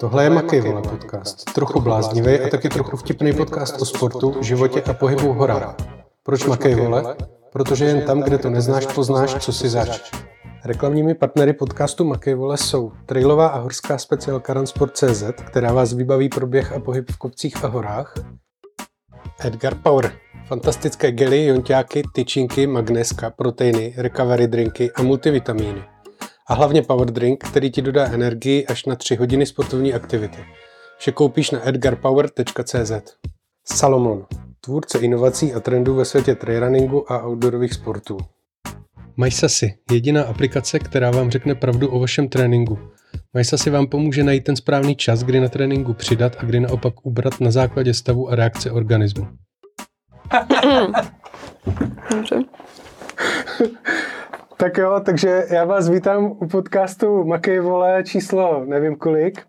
Tohle je Makej Vole podcast. Trochu bláznivý a taky trochu vtipný podcast o sportu, životě a pohybu v horách. Proč Makej Vole? Protože jen tam, kde to neznáš, poznáš, co si zač. Reklamními partnery podcastu Makej Vole jsou trailová a horská speciálka Runsport.cz, která vás vybaví pro běh a pohyb v kopcích a horách. Edgar Power. Fantastické gely, jonťáky, tyčinky, magneska, proteiny, recovery drinky a multivitamíny a hlavně power drink, který ti dodá energii až na 3 hodiny sportovní aktivity. Vše koupíš na edgarpower.cz. Salomon, tvůrce inovací a trendů ve světě trailrunningu a outdoorových sportů. MySasy, jediná aplikace, která vám řekne pravdu o vašem tréninku. MySasy vám pomůže najít ten správný čas, kdy na tréninku přidat a kdy naopak ubrat na základě stavu a reakce organismu. Dobře. Tak jo, takže já vás vítám u podcastu Makej vole číslo nevím kolik.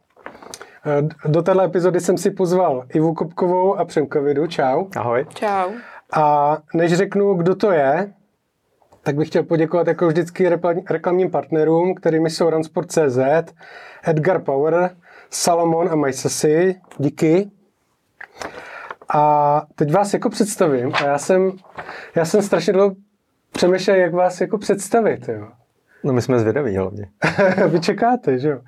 Eh, do téhle epizody jsem si pozval Ivu Kopkovou a Přemka Vidu. Čau. Ahoj. Čau. A než řeknu, kdo to je, tak bych chtěl poděkovat jako vždycky reklamním partnerům, kterými jsou Runsport.cz, Edgar Power, Salomon a MySasy. Díky. A teď vás jako představím. A já jsem, já jsem strašně dlouho přemýšlel, jak vás jako představit, jo. No my jsme zvědaví hlavně. Vy čekáte, že jo.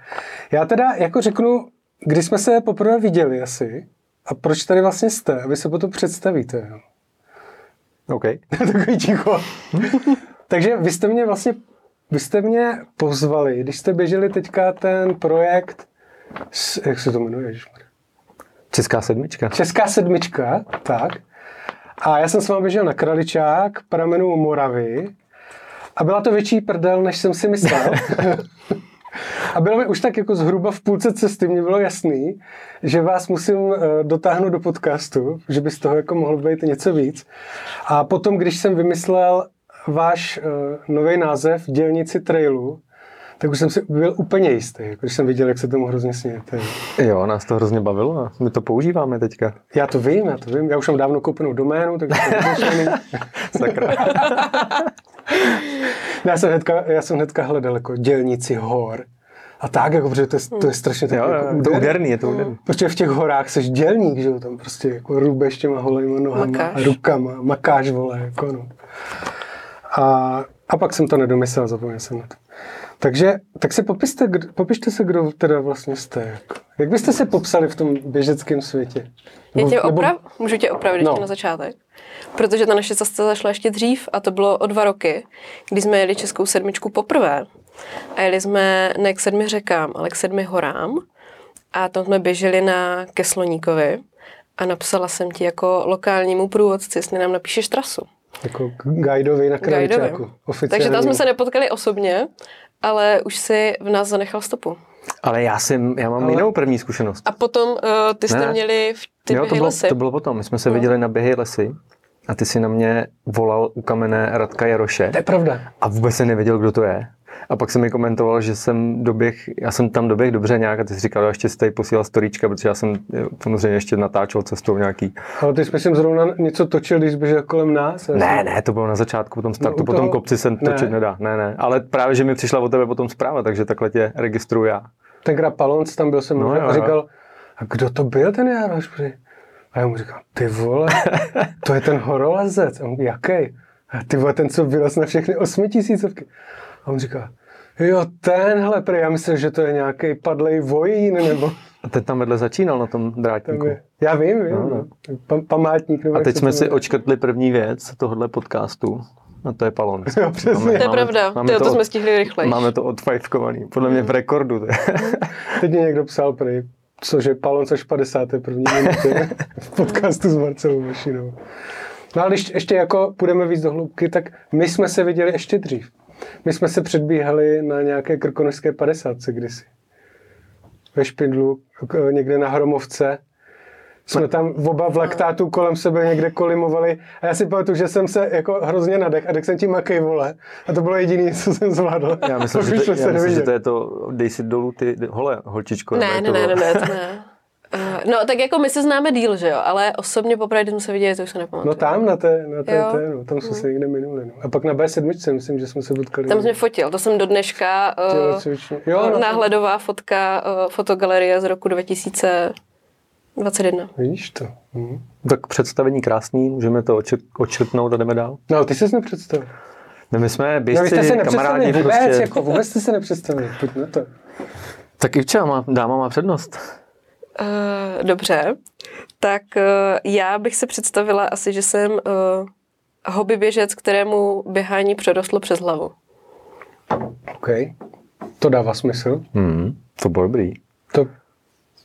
Já teda jako řeknu, když jsme se poprvé viděli asi, a proč tady vlastně jste, a vy se potom představíte, jo. OK. Takový ticho. Takže vy jste mě vlastně, vy jste mě pozvali, když jste běželi teďka ten projekt, jak se to jmenuje, Česká sedmička. Česká sedmička, tak. A já jsem s vámi běžel na Kraličák, pramenu Moravy. A byla to větší prdel, než jsem si myslel. A bylo mi už tak jako zhruba v půlce cesty, mě bylo jasný, že vás musím eh, dotáhnout do podcastu, že by z toho jako mohlo být něco víc. A potom, když jsem vymyslel váš uh, nový název Dělnici trailu, tak už jsem si byl úplně jistý, jako když jsem viděl, jak se tomu hrozně smějete. Jo, nás to hrozně bavilo a my to používáme teďka. Já to vím, já to vím. Já už mám dávno koupenou doménu, takže Sakra. já, jsem hnedka, já jsem hnedka hledal jako dělnici hor. A tak, jako, protože to je, to je strašně tak, jo, jako to úderný, je to úderný. Protože v těch horách seš dělník, že jo, tam prostě jako rubeš těma holejma nohama makáš. a rukama, makáš, vole, jako no. A, a pak jsem to nedomyslel, zapomněl jsem na to. Takže, tak se popiste, popište se, kdo teda vlastně jste. Jako. Jak byste se popsali v tom běžeckém světě? Já tě oprav, nebo... Můžu tě opravit No. ještě na začátek? Protože ta naše cesta zašla ještě dřív a to bylo o dva roky, kdy jsme jeli Českou sedmičku poprvé. A jeli jsme ne k sedmi řekám, ale k sedmi horám. A tam jsme běželi na Kesloníkovi a napsala jsem ti jako lokálnímu průvodci, jestli nám napíšeš trasu. Jako guidovi na Guidovi. Kraličáku. Takže tam jsme se nepotkali osobně, ale už si v nás zanechal stopu. Ale já, jsem, já mám Ale- jinou první zkušenost. A potom uh, ty jste Ne, měli v ty jo, to bylo, lesy. to bylo potom. My jsme se No. viděli na běhy lesy a ty si na mě volal u kamene Radka Jaroše To je pravda. a vůbec jsem nevěděl, kdo to je. A pak jsem mi komentoval, že jsem doběh, já jsem tam doběh dobře nějak a ty jsi říkal, jo, ještě si tady posílal storíčka, protože já jsem jo, samozřejmě ještě natáčel cestou nějaký. Ale ty jsi myslím zrovna něco točil, když běžel kolem nás. Ne, jsem- ne, to bylo na začátku, potom startu, No, potom toho- kopci se ne. točit nedá. Ne, ne, ale právě, že mi přišla od tebe potom zpráva, takže takhle tě registruju já. Tenkrát Palonc tam byl jsem No, a říkal, a kdo to byl ten Jaroš? A já mu říkal, ty vole, to je ten horolezec. A on jaký? A ty vole, ten, co vylez na všechny osmitisícovky. A on říká, jo, tenhle, prý, já myslím, že to je nějaký padlej vojín, nebo A ten tam vedle začínal na tom tam drátníku. je. Já vím, vím, No, no. Pa, památník. Nebo A teď jsme to si jmenuje. očkrtli první věc tohohle podcastu. A to je Palonc. Jo, přesně. To je pravda, to, to jsme stihli rychleji. Máme to odfajfkovaný. Podle mě v rekordu. Teď mě někdo psal prý, cože Palonc až v 51. minutě v podcastu s Marcelou Mašinou. No ale když ještě jako půjdeme víc do hloubky, tak my jsme se viděli ještě dřív. My jsme se předbíhali na nějaké krkonožské 50 kdysi. Ve Špindlu, někde na Hromovce. Jsme tam oba v laktátu kolem sebe někde kolimovali a já si pamatuju, že jsem se jako hrozně nadech a tak jsem ti makej vole. A to bylo jediné, co jsem zvládl. Já myslím, že to, já myslím, že to je to, dej si dolů ty hole, holčičko. Ne, ne, to ne, ne, ne, to ne. No, tak jako my se známe díl, že jo, ale osobně poprvé, když jsme se viděli, to už se nepamatuju. No tam na té, na té, Jo. té no, tam jsme se někde minuli. No. A pak na B7, myslím, že jsme se potkali. Tam jsi mě fotil, to jsem do dneška uh. Jo, no, náhledová fotka, uh, fotogalerie z roku 2021. Vidíš to. Mhm. Tak představení krásný, můžeme to očer, očrtnout a jdeme dál. No, ale ty jsi nepředstavil. No my jsme No, vy jste běžci, se kamarádi, vůbec, prostě. jako vůbec jste se nepředstavili. Pojď na to. Tak Ivča, má, dáma má přednost. Uh, dobře, tak uh, já bych se představila asi, že jsem uh, hobby běžec, kterému běhání přerostlo přes hlavu. OK. To dává smysl. Hmm, to bylo dobrý. To,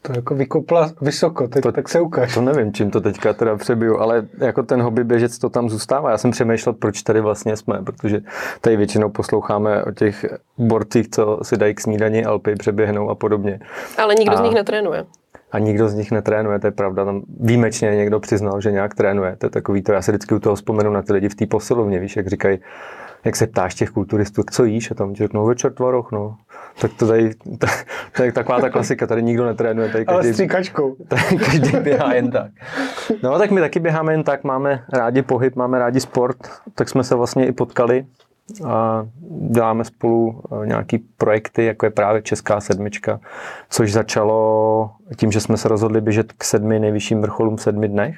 to jako vykopla vysoko, teď, to, tak se ukáž. To nevím, čím to teďka teda přebiju, ale jako ten hobby běžec to tam zůstává. Já jsem přemýšlel, proč tady vlastně jsme, protože tady většinou posloucháme o těch borcích, co si dají k snídani Alpy, přeběhnou a podobně. Ale nikdo A- z nich netrénuje. A nikdo z nich netrénuje, to je pravda. Tam výjimečně někdo přiznal, že nějak trénuje. To je takový to, já se vždycky u toho vzpomenu na ty lidi v té posilovně, víš, jak říkají, jak se ptáš těch kulturistů, co jíš? A tam ti řeknou večer tvaroh, no. Tak to tady, to, je taková ta klasika, tady nikdo netrénuje, tady Ale každý, stříkačkou. tady každý běhá jen tak. No tak my taky běháme jen tak, máme rádi pohyb, máme rádi sport, tak jsme se vlastně i potkali a děláme spolu eh, nějaký projekty, jako je právě Česká sedmička, což začalo tím, že jsme se rozhodli běžet k sedmi nejvyšším vrcholům v sedmi dnech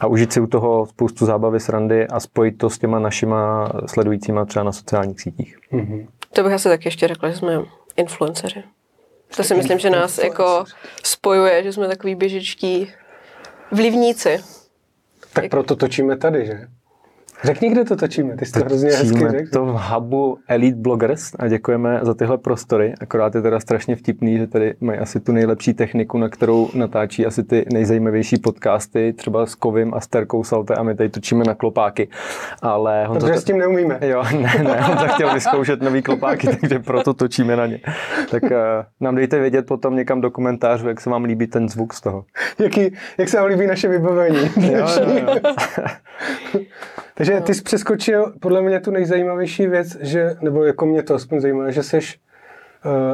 a užít si u toho spoustu zábavy, srandy a spojit to s těma našima sledujícíma třeba na sociálních sítích. Mhm. To bych asi taky ještě řekla, že jsme influenceři. To si myslím, že nás jako spojuje, že jsme takový běžečtí vlivníci. Tak proto točíme tady, že? Řekni, kde to točíme, ty jsi to hrozně hezky řekl. to v hubu Elite Bloggers a děkujeme za tyhle prostory. Akorát je teda strašně vtipný, že tady mají asi tu nejlepší techniku, na kterou natáčí asi ty nejzajímavější podcasty, třeba s Kovim a s Terkou Salte a my tady točíme na klopáky. Ale Honza, Protože s tím neumíme. Jo, ne, ne, Honza chtěl vyzkoušet nový klopáky, takže proto točíme na ně. Tak uh, nám dejte vědět potom někam do komentářů, jak se vám líbí ten zvuk z toho. Jaký, jak se vám líbí naše vybavení. Jo, jo, jo. Takže ty jsi přeskočil podle mě tu nejzajímavější věc, že, nebo jako mě to aspoň zajímá, že jsi uh,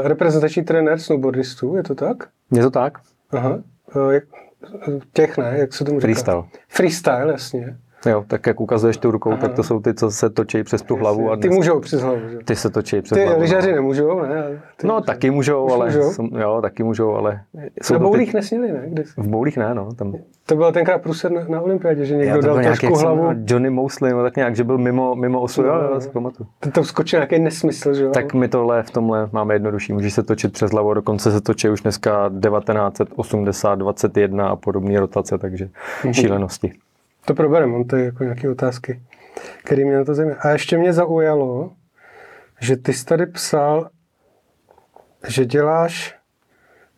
reprezentační trenér snowboardistů, je to tak? Je to tak? Aha. Uh, jak, těch ne, jak se tomu říká? Freestyle. Freestyle, jasně. Jo, tak jak ukazuješ tu rukou, tak to jsou ty, co se točí přes tu hlavu. A Ty dnes, můžou přes hlavu, že? ty se točí přes Ty hlavu. lyžaři no. nemůžou, ne? Ty No, taky můžou, ale můžou? Jsou, jo, taky můžou, ale jsou Na to ty- boulích nesměli, ne? Kdysi. v boulích ne, no. Tam, To byl tenkrát průser na, na olympiádě, že někdo dal nějaký, trošku hlavu, Johnny Mosley, no, tak nějak, že byl mimo, mimo osu, jo, jo, já si pamatuju. to tam skočil nějaký nesmysl, že jo? Tak my tohle v tomhle máme jednodušší. Můžeš se točit přes hlavu, dokonce se točí už dneska 1980, 21 a podobné rotace, takže Mhm. šílenosti. To probereme, mám tady jako nějaké otázky, které mě na to zajímají. A ještě mě zaujalo, že ty jsi tady psal, že děláš,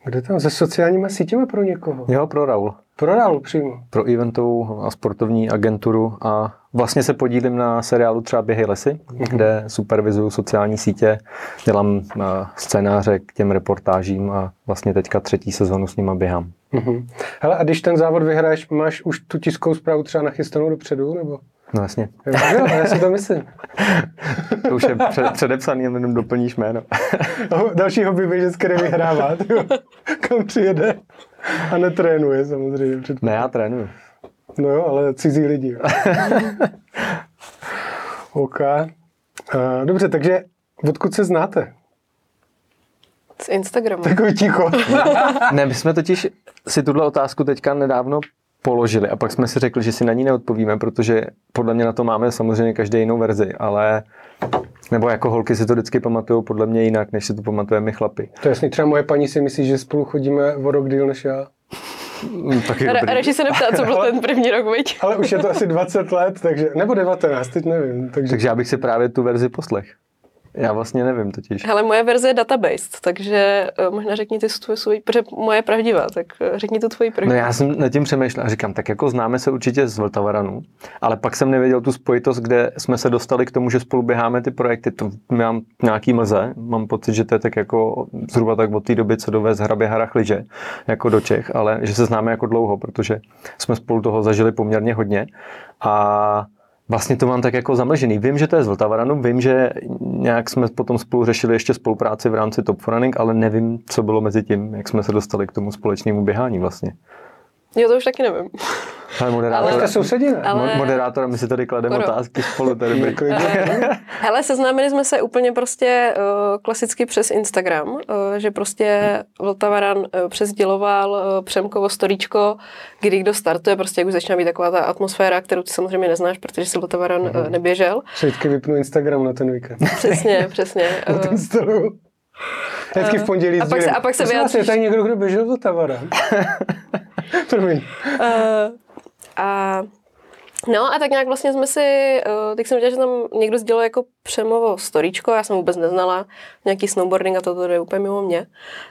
kde tam, se sociálníma sítěma pro někoho. Jo, pro Raul. Pro Raul přímo. pro eventovou a sportovní agenturu a vlastně se podílím na seriálu třeba Běhy lesy, kde supervizuju sociální sítě, dělám eh, scénáře k těm reportážím a vlastně teďka třetí sezonu s nima běhám. Mhm. Hele, a když ten závod vyhraješ, máš už tu tiskovou zprávu třeba nachystanou dopředu, nebo? No jasně. Jo, jo, já si to myslím. To už je před, předepsaný, jenom doplníš jméno. Další hobby běžec, který vyhrává, kam přijede a netrénuje samozřejmě. Před... ne, já trénuju. No jo, ale cizí lidi. OK. Uh, dobře, takže odkud se znáte? Z Instagramu. Takový ticho. Ne, my jsme totiž si tuhle otázku teďka nedávno položili a pak jsme si řekli, že si na ní neodpovíme, protože podle mě na to máme samozřejmě každý jinou verzi, ale nebo jako holky si to vždycky pamatují podle mě jinak, než si to pamatujeme my chlapi. To je jasný, třeba moje paní si myslí, že spolu chodíme o rok díl než já. Mm, Taky dobrý. radši se neptá, co byl ten první rok, viď? Ale už je to asi 20 let, takže, nebo 19, teď nevím. Takže, Takže já bych si právě tu verzi poslech. Já vlastně nevím totiž. Hele, moje verze je database, takže uh, možná řekni ty tu svůj, protože moje je pravdivá, tak uh, řekni tu tvoji No první. já jsem nad tím přemýšlel a říkám, tak jako známe se určitě z Vltavaranu, ale pak jsem nevěděl tu spojitost, kde jsme se dostali k tomu, že spolu běháme ty projekty. To mám nějaký mlze, mám pocit, že to je tak jako zhruba tak od té doby, co dovez hrabě Harach Liže, jako do Čech, ale že se známe jako dlouho, protože jsme spolu toho zažili poměrně hodně a Vlastně to mám tak jako zamlžený. Vím, že to je z Vltavaranu, vím, že nějak jsme potom spolu řešili ještě spolupráci v rámci Top Running, ale nevím, co bylo mezi tím, jak jsme se dostali k tomu společnému běhání vlastně. Jo, to už taky nevím. Ale moderátor, Ale- sousedí, ne? Ale- mo- moderátor, my si tady klademe Skoro. otázky spolu. Dobrý. Klidně. Hele, seznámili jsme se úplně prostě uh, klasicky přes Instagram, uh, že prostě Vltavaran uh, přesděloval uh, Přemkovo storíčko, kdy kdo startuje, prostě jak už začíná být taková ta atmosféra, kterou ty samozřejmě neznáš, protože si Vltavaran uh, neběžel. Si vždycky vypnu Instagram na ten víkend. Přesně, přesně. Uh, Instaluju. Vždycky v pondělí a pak se- a pak se vyjádříš. tady někdo, kdo běžel do Tavara? Promiň. Uh, a No a tak nějak vlastně jsme si, uh, teď jsem viděla, že tam někdo sdělal jako přemovo storíčko, já jsem vůbec neznala nějaký snowboarding a toto je úplně mimo mě.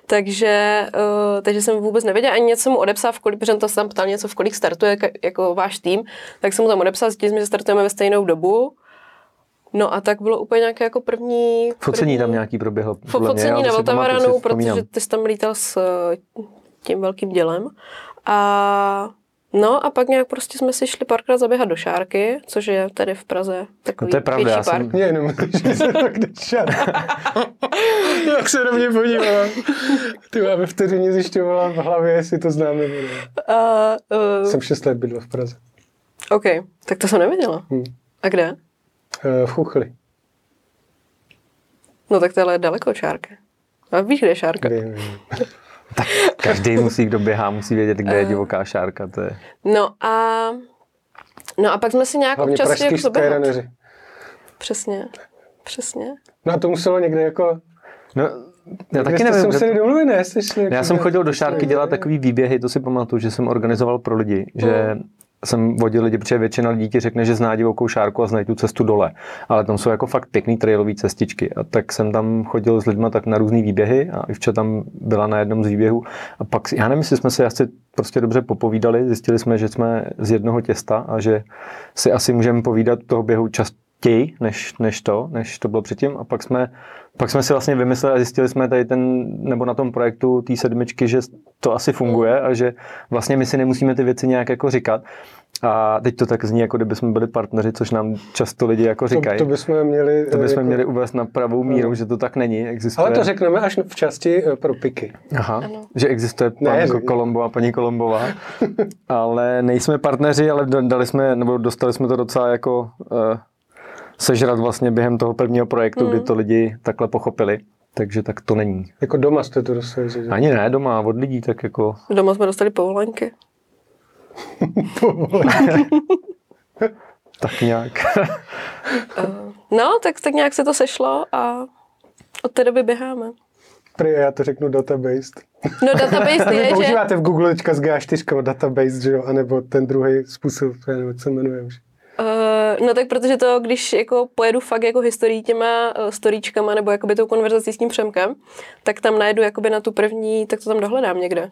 Takže, uh, takže jsem vůbec nevěděla ani něco mu odepsal, v kolik, protože to se tam ptal něco, v kolik startuje jako váš tým, tak jsem mu tam odepsal, zjistili jsme, že startujeme ve stejnou dobu. No a tak bylo úplně nějaké jako první... Focení první, tam nějaký proběhlo. Focení na Vltavaranu, protože ty jsi tam lítal s eh, tím velkým dělem. A no a pak nějak prostě jsme si šli párkrát zaběhat do Šárky, což je tady v Praze takový No to je pravda, větší já jsem- park. Mě jenom, že se tak. Jak se na mě podívala. Ty má ve vteřině zjišťovala v hlavě, jestli to znám nebo ne. A, uh, Jsem 6 let bydlel v Praze. OK, tak to jsem nevěděla. Hm. A kde? Eh, V Chuchli. No tak tohle je daleko od Šárky. A víš, kde je Šárka? Vím, vím. Každý musí, kdo běhá, musí vědět, kde Eh. je divoká šárka. To je... No a No a pak jsme si nějak Hlavně občas pražský jako. Přesně. Přesně. No a to muselo někde jako... No, já taky jste nevím. se kde museli domluvit, ne? Jste šli jako Já jsem dělat- chodil do Šárky dělat takový výběhy, to si pamatuju, že jsem organizoval pro lidi, že jsem vodil lidi, protože většina lidí ti řekne, že zná divokou šárku a znají tu cestu dole. Ale tam jsou jako fakt pěkný trailové cestičky. A tak jsem tam chodil s lidma tak na různé výběhy a Ivča tam byla na jednom z výběhů. A pak, já nevím, jestli jsme se asi prostě dobře popovídali, zjistili jsme, že jsme z jednoho těsta a že si asi můžeme povídat toho běhu častěji, než, než to, než to bylo předtím. A pak jsme, pak jsme si vlastně vymysleli a zjistili jsme tady ten, nebo na tom projektu té sedmičky, že to asi funguje a že vlastně my si nemusíme ty věci nějak jako říkat. A teď to tak zní, jako kdyby jsme byli partneři, což nám často lidi jako To, říkají. to bychom měli... To bychom jako- měli uvést na pravou míru, že to tak není. Existuje... Ale to řekneme až v části eh, pro piky. Aha, Ano. že existuje pan Ne, Kolombo a paní Kolombová. ale nejsme partneři, ale dali jsme, nebo dostali jsme to docela jako uh, sežrat vlastně během toho prvního projektu, Hmm. kdy to lidi takhle pochopili. Takže tak to není. Jako doma jste to dostali. Že? Ani ne doma, od lidí, tak jako Doma jsme dostali povolenky. tak nějak. No, tak, tak nějak se to sešlo a od té doby běháme. Prý, já to řeknu database. No database je, že... Používáte v Google teďka s G4 database, že jo? A nebo ten druhý způsob, já nevím, jak se jmenuje už. Uh, no tak protože to, když jako pojedu fakt jako historií těma uh, storíčkama nebo jakoby tou konverzací s tím Přemkem, tak tam najdu jakoby na tu první, tak to tam dohledám někde.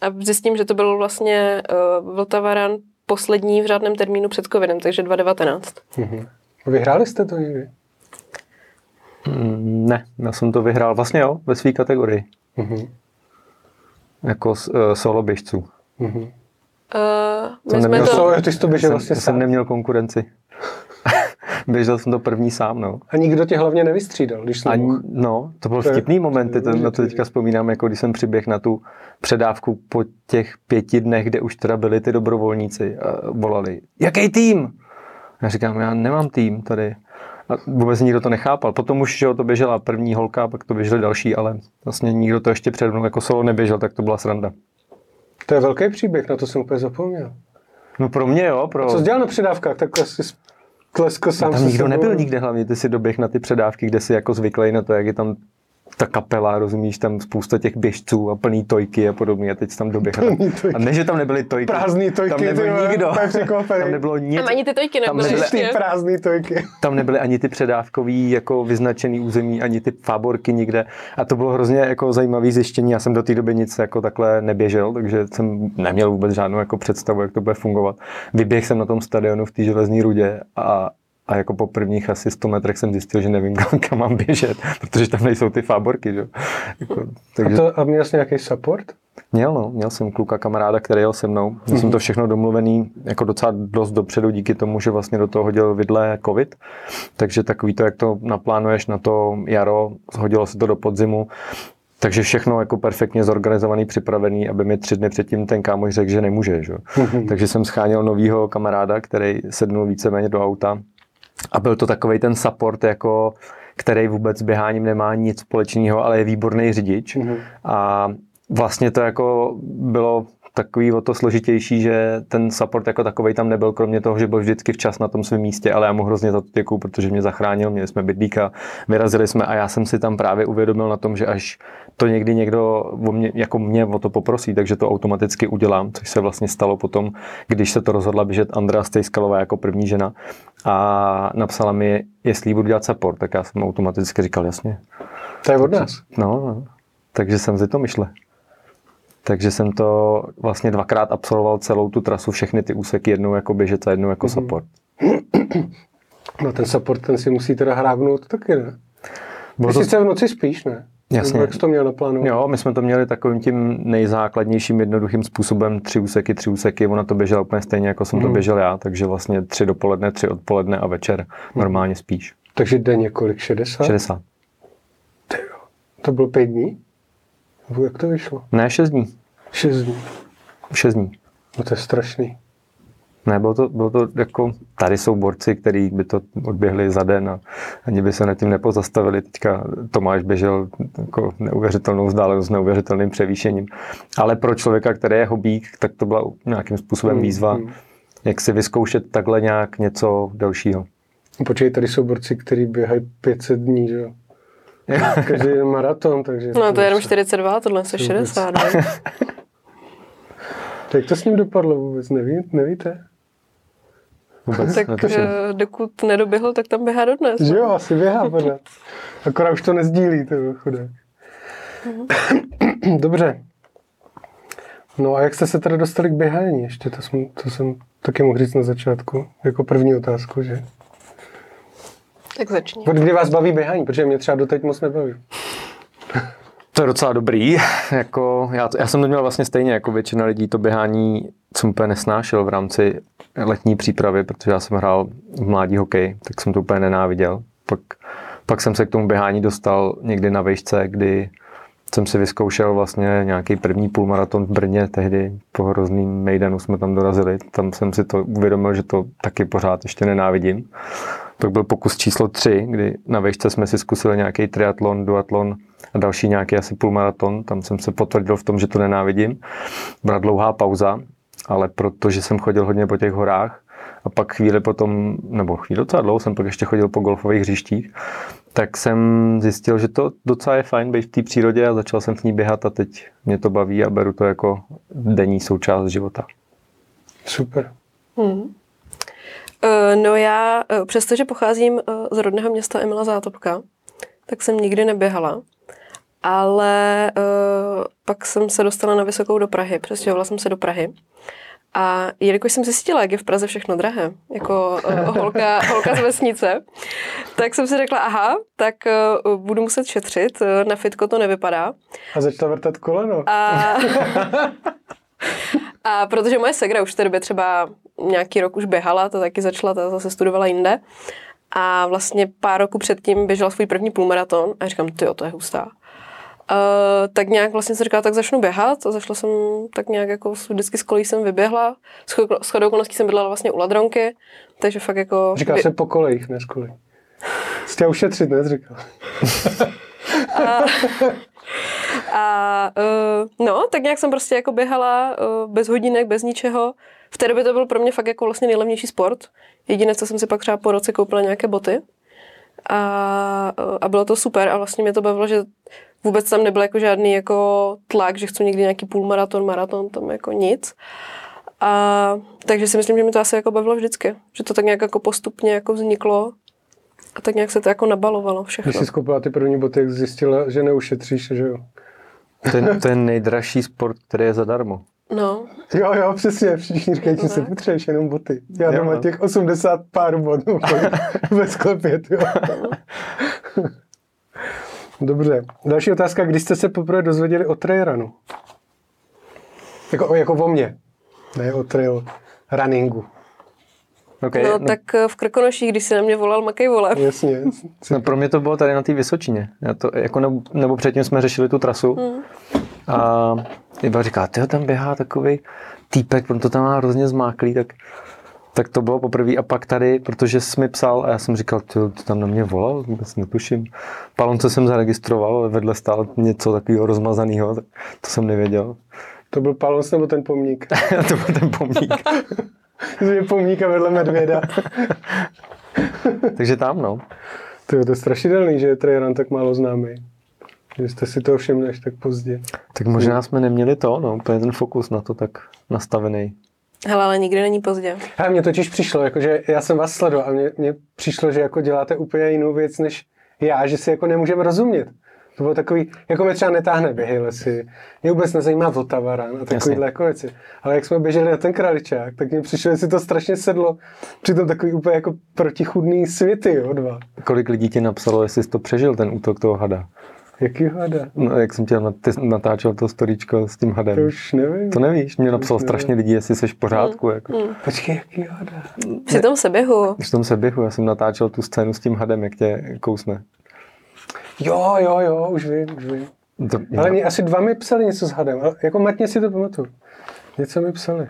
A zjistím, že to byl vlastně uh, Vltavaran poslední v řádném termínu před covidem, takže 2019. Mhm. Vyhráli jste to někdy? Mm, ne, já jsem to vyhrál vlastně jo, ve své kategorii. Mhm. Jako uh, solo běžců. Mhm. Uh, To my jsme neměl- to... No, ty jsi to běžel Jsem, vlastně jsem sám. neměl konkurenci. Běžel jsem to první sám, no. A nikdo tě hlavně nevystřídal, když jsi A, nemohl. no, to byl To je- vtipný moment, to to, na to teďka vzpomínám, jako když jsem přiběh na tu předávku po těch pěti dnech, kde už teda byli ty dobrovolníci a volali, jaký tým? Já říkám, já nemám tým tady. A vůbec nikdo to nechápal. Potom už že to běžela první holka, pak to běželi další, ale vlastně nikdo to ještě před mnou jako solo neběžel, tak to byla sranda. To je velký příběh, na to jsem úplně zapomněl. No pro mě jo, pro... Co jsi dělal na předávkách? Tak asi tleskl sám tam se nikdo nebyl nikde hlavně, ty si doběh na ty předávky, kde si jako zvyklý na to, jak je tam ta kapela, rozumíš, tam spousta těch běžců a plný tojky a podobně, a teď tam doběh. Plný tojky. A ne, že tam nebyly tojky. Prázdný tojky, tam nebyl nikdo. Tam nebylo nic. Tam ani ty tojky tam nebyly nebyly- Ty ještě. prázdný tojky. Tam nebyly ani ty předávkový jako vyznačený území, ani ty fáborky nikde. A to bylo hrozně jako zajímavé zjištění. Já jsem do té doby nic jako takhle neběžel, takže jsem neměl vůbec žádnou jako představu, jak to bude fungovat. Vyběhl jsem na tom stadionu v té železní rudě a a jako po prvních asi 100 metrech jsem zjistil, že nevím, kam, kam mám běžet, protože tam nejsou ty fáborky. Že? Jako, takže... a, to, a měl jsi nějaký support? Měl, no. Měl jsem kluka, kamaráda, který jel se mnou. Měl mm-hmm. jsem to všechno domluvený jako docela dost dopředu díky tomu, že vlastně do toho hodil vidle covid. Takže takový to, jak to naplánuješ na to jaro, hodilo se to do podzimu, takže všechno jako perfektně zorganizovaný, připravený, aby mi tři dny předtím ten kámoš řekl, že nemůže. Že? Mm-hmm. Takže jsem scháněl novýho kamaráda, který sednul víceméně do auta. A byl to takový ten support, jako, který vůbec s běháním nemá nic společného, ale je výborný řidič. Mm-hmm. A vlastně to jako bylo takový o to složitější, že ten support jako takový tam nebyl, kromě toho, že byl vždycky včas na tom svém místě, ale já mu hrozně za to děkuju, protože mě zachránil, měli jsme bydlíka, vyrazili jsme a já jsem si tam právě uvědomil na tom, že až to někdy někdo o mě, jako mě o to poprosí, takže to automaticky udělám, což se vlastně stalo potom, když se to rozhodla běžet Andrea Stejskalová jako první žena a napsala mi, jestli budu dělat support, tak já jsem automaticky říkal, jasně. To je od nás. No, no. takže jsem si to myšlel. Takže jsem to vlastně dvakrát absolvoval celou tu trasu, všechny ty úseky, jednou jako běžec a jednou jako mm-hmm. support. No ten support, ten si musí teda hrábnout taky, ne? Ty to... sice v noci spíš, ne? Jasně. Jak jsi to měl na plánu? Jo, my jsme to měli takovým tím nejzákladnějším, jednoduchým způsobem, tři úseky, tři úseky, ona to běžela úplně stejně, jako jsem mm. to mhm. běžel já, takže vlastně tři dopoledne, tři odpoledne a večer mm. normálně spíš. Takže denně kolik? 60? 60. To bylo pět dní? Jak to vyšlo? Ne, šest dní. Šest dní. Šest dní. No to je strašný. Ne, bylo to, bylo to jako, tady jsou borci, kteří by to odběhli za den a ani by se nad tím nepozastavili. Teďka Tomáš běžel jako neuvěřitelnou vzdálenost s neuvěřitelným převýšením. Ale pro člověka, který je hobík, tak to byla nějakým způsobem hmm, výzva, hmm. jak si vyzkoušet takhle nějak něco delšího. Počkej, tady jsou borci, kteří běhají 500 dní, že jo? Každý je maraton, takže... No to je jenom 42, tohle je 60, ne? Jak to s ním dopadlo vůbec, neví, nevíte? Vůbec tak netuším. Eh, dokud nedoběhl, tak tam běhá dodnes. Že jo, asi běhá pořád. Akorát už to nezdílí, to chudák. Mm-hmm. Dobře. No a jak jste se teda dostali k běhání ještě? To jsem, to jsem taky mohl říct na začátku, jako první otázku, že? Tak začni. Od kdy vás baví běhání? Protože mě třeba doteď moc nebaví. To je docela dobrý. jako, já, já jsem to měl vlastně stejně, jako většina lidí to běhání jsem úplně nesnášel v rámci letní přípravy, protože já jsem hrál v mládí hokej, tak jsem to úplně nenáviděl. Pak, pak jsem se k tomu běhání dostal někdy na vejšce, kdy jsem si vyzkoušel vlastně nějaký první půlmaraton v Brně, tehdy po hrozným mejdanu jsme tam dorazili. Tam jsem si to uvědomil, že to taky pořád ještě nenávidím. Pak byl pokus číslo 3, kdy na vejšce jsme si zkusili nějaký triatlon, duatlon a další nějaký asi půlmaraton. Tam jsem se potvrdil v tom, že to nenávidím. Byla dlouhá pauza, ale protože jsem chodil hodně po těch horách a pak chvíli potom, nebo chvíli docela dlouho jsem pak ještě chodil po golfových hřištích, tak jsem zjistil, že to docela je fajn být v té přírodě a začal jsem v ní běhat a teď mě to baví a beru to jako denní součást života. Super. Hmm. Uh, no já, uh, přestože pocházím uh, z rodného města Emila Zátopka, tak jsem nikdy neběhala. Ale pak jsem se dostala na vysokou do Prahy, přestěhovala jsem se do Prahy. A jelikož jsem zjistila, jak je v Praze všechno drahé, jako uh, holka, holka z vesnice, tak jsem si řekla, aha, tak uh, budu muset šetřit, uh, na fitko to nevypadá. A začala vrtat koleno. A, a protože moje segra už v té době třeba nějaký rok už běhala, to taky začala, ta zase studovala jinde. A vlastně pár roku předtím běžela svůj první půlmaraton a říkám, ty to je hustá. Uh, tak nějak vlastně se říkala, tak začnu běhat a zašla jsem tak nějak jako vždycky z kolí jsem vyběhla. S chodou okolností jsem bydlela vlastně u Ladronky, takže fakt jako... Říká by... se po kolejích, ne z kolí. Jste ušetřit, ne? Říkal. a, a uh, no, tak nějak jsem prostě jako běhala uh, bez hodinek, bez ničeho. V té době to byl pro mě fakt jako vlastně nejlevnější sport. Jediné, co jsem si pak třeba po roce koupila nějaké boty. A, a bylo to super a vlastně mě to bavilo, že vůbec tam nebyl jako žádný jako tlak, že chci někdy nějaký půlmaraton, maraton, tam jako nic. A, takže si myslím, že mi to asi jako bavilo vždycky. Že to tak nějak jako postupně jako vzniklo a tak nějak se to jako nabalovalo všechno. Když jsi skoupila ty první boty, jak zjistila, že neušetříš, že jo? To je, to je nejdražší sport, který je zadarmo. No, Jo, jo, přesně, všichni říkají, že se potřebuješ jenom boty. Já Jo, doma no. těch 80 pár bodů ve sklepě, jo. Dobře. Další otázka, kdy jste se poprvé dozvěděli o trailrunu? Jako, jako o mně, ne o trail runningu. Okay. no, tak eh, v Krkonoších, když si na mě volal Makej vole. Jasně. No, pro mě to bylo tady na té Vysočině. Já to, jako nebo, nebo předtím jsme řešili tu trasu Hmm. a Iba říká, tyjo, tam běhá takový týpek, on to tam má hrozně zmáklý, tak, tak to bylo poprvé. A pak tady, protože jsi mi psal a já jsem říkal, tyjo, ty tam na mě volal, vůbec netuším. Palonce jsem zaregistroval, ale vedle stál něco takového rozmazaného, tak to jsem nevěděl. To byl Palons nebo ten pomník? to byl ten pomník. Je pomníka vedle medvěda. Takže tam, no. To je strašidelný, že je trailrun tak málo známý. Že jste si to všimli až tak pozdě. Tak možná jsme neměli to, no, úplně ten fokus na to tak nastavený. Hele, ale nikdy není pozdě. A mně totiž přišlo, jakože já jsem vás sledoval a mně, mně přišlo, že jako děláte úplně jinou věc než já, že si jako nemůžeme rozumět. To bylo takový, jako mě třeba netáhne běhy lesy, mě vůbec nezajímá Vltava a takovýhle jako věci. Ale jak jsme běželi na ten kraličák, tak mně přišlo, že si to strašně sedlo. Přitom takový úplně jako protichudný světy, jo, dva. Kolik lidí ti napsalo, jestli jsi to přežil, ten útok toho hada? Jaký hada? No, jak jsem tě natáčel to storíčko s tím hadem. To už nevím. To nevíš, mě napsal Už nevím. strašně lidí, jestli jsi v pořádku. Jako. Počkej, jaký hada? Při tom se běhu. Když tom se běhu, já jsem natáčel tu scénu s tím hadem, jak tě kousne. Jo, jo, jo, už vím, už vím. To, Ale mě, asi dva mi psali něco s hadem, ale jako matně si to pamatuju. Něco mi psali.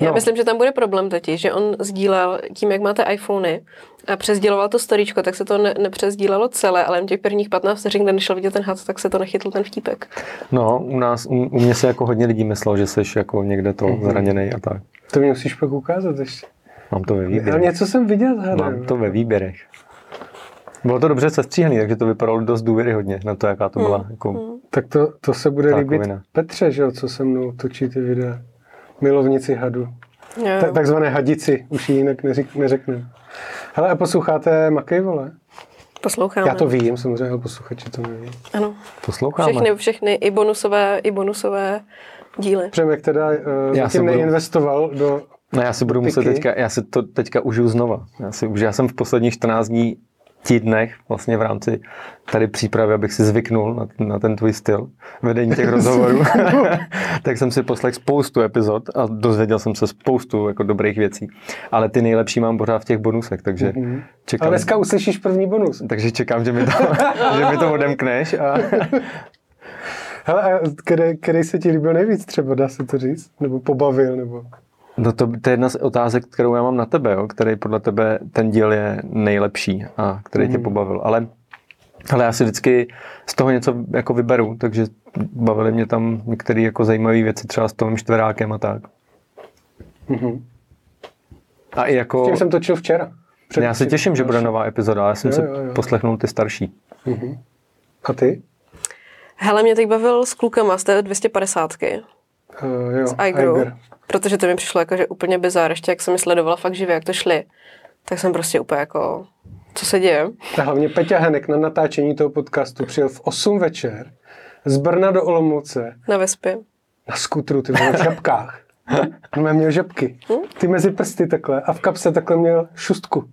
Já No. myslím, že tam bude problém totiž, že on sdílel tím, jak máte iPhony a přesdíloval to storíčko, tak se to ne, nepřesdílelo celé, ale jen těch prvních 15 vteřin, kde nešel vidět ten had, tak se to nechytl ten vtípek. No, u nás, u, u mě se jako hodně lidí myslelo, že jsi jako někde to Mhm. zraněný a tak. To mi musíš pak ukázat ještě. Mám to ve Ale výběrech. něco jsem viděl s hadem. Mám to ve výběrech. Bylo to dobře sestříhaný, takže to vypadalo dost důvěryhodně na to, jaká to Hmm. byla. Jako, Tak to, to se bude líbit Tákovina. Petře, že jo, co se mnou točí ty videa. Milovníci hadu. Jo. Ta, takzvané hadici, už ji jinak neřík, neřekne. Hele, a posloucháte Makej, vole? Posloucháme. Já to vím, samozřejmě, ale posluchači to neví. Ano. posloucháme. Všechny, všechny i bonusové, i bonusové díly. Přemek teda uh, Já se zatím budu- neinvestoval do... No já si budu muset teďka, já si to teďka užiju znova. Já, si, už já jsem v posledních 14 dní týdnech vlastně v rámci tady přípravy, abych si zvyknul na, na ten tvůj styl vedení těch rozhovorů, tak jsem si poslech spoustu epizod a dozvěděl jsem se spoustu jako dobrých věcí. Ale ty nejlepší mám pořád v těch bonusech, takže čekám, Ale dneska uslyšíš první bonus. takže čekám, že mi to, že mi to odemkneš a Hele, a který, který se ti líbil nejvíc třeba, dá se to říct? Nebo pobavil, nebo... No to, to je jedna z otázek, kterou já mám na tebe, jo, který podle tebe ten díl je nejlepší a který tě pobavil. Ale, ale já si vždycky z toho něco jako vyberu, takže bavily mě tam některé jako zajímavé věci, třeba s Tomem Štverákem a tak. Mhm. A i jako... Tím jsem točil včera. Před- Já se těším, že bude nová epizoda, ale já jsem Jo, jo, jo. poslechnul ty starší. A ty? Hele, mě teď bavil s klukama z té 250 Uh, jo, z iGrow, Iger. Protože to mi přišlo jako, že úplně bizár, ještě jak jsem je sledovala fakt živě, jak to šli, tak jsem prostě úplně jako, co se děje? A hlavně Peťa Henek na natáčení toho podcastu přijel v 8 večer z Brna do Olomouce Na Vespě. na skutru, ty vole, v žabkách. On měl žabky. Ty mezi prsty takhle a v kapse takhle měl šustku.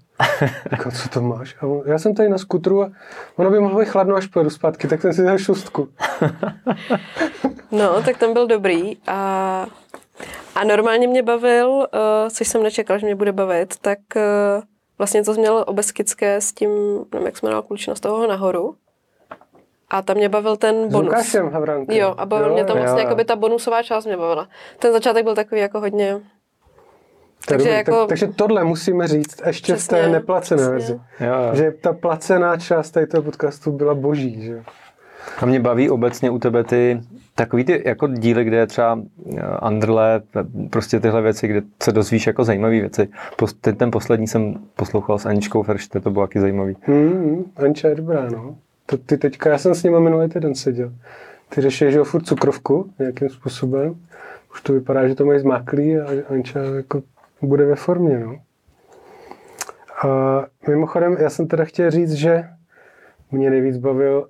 Říkal, co to máš? A on, já jsem tady na skutru a ono by mohlo být chladno, až pojedu zpátky, tak jsem si dal šustku. No, tak ten byl dobrý a, a normálně mě bavil, uh, což jsem nečekala, že mě bude bavit, tak uh, vlastně to měl obeskické s tím, nevím, jak jsme jmenoval klučina z toho nahoru. A tam mě bavil ten S bonus. Lukášem Havránkem. Jo, a bavil mě tam jo, vlastně, jo. jako by ta bonusová část mě bavila. Ten začátek byl takový jako hodně... Takže dobrý. jako- tak, takže tohle musíme říct ještě v té Přesně, neplacené přesně. verzi. Jo, jo. Že ta placená část tady toho podcastu byla boží. Že? A mě baví obecně u tebe ty takový ty jako díly, kde je třeba eh, Underle, prostě tyhle věci, kde se dozvíš jako zajímavé věci. Ten, ten poslední jsem poslouchal s Aničkou Feršte, to bylo taky zajímavý. Hmm, Anča je dobrá, no. To ty teďka, já jsem s nima minulý týden seděl. Ty řešíš, že furt cukrovku nějakým způsobem. Už to vypadá, že to mají zmáklý a Anča jako bude ve formě, no. A mimochodem, já jsem teda chtěl říct, že mě nejvíc bavil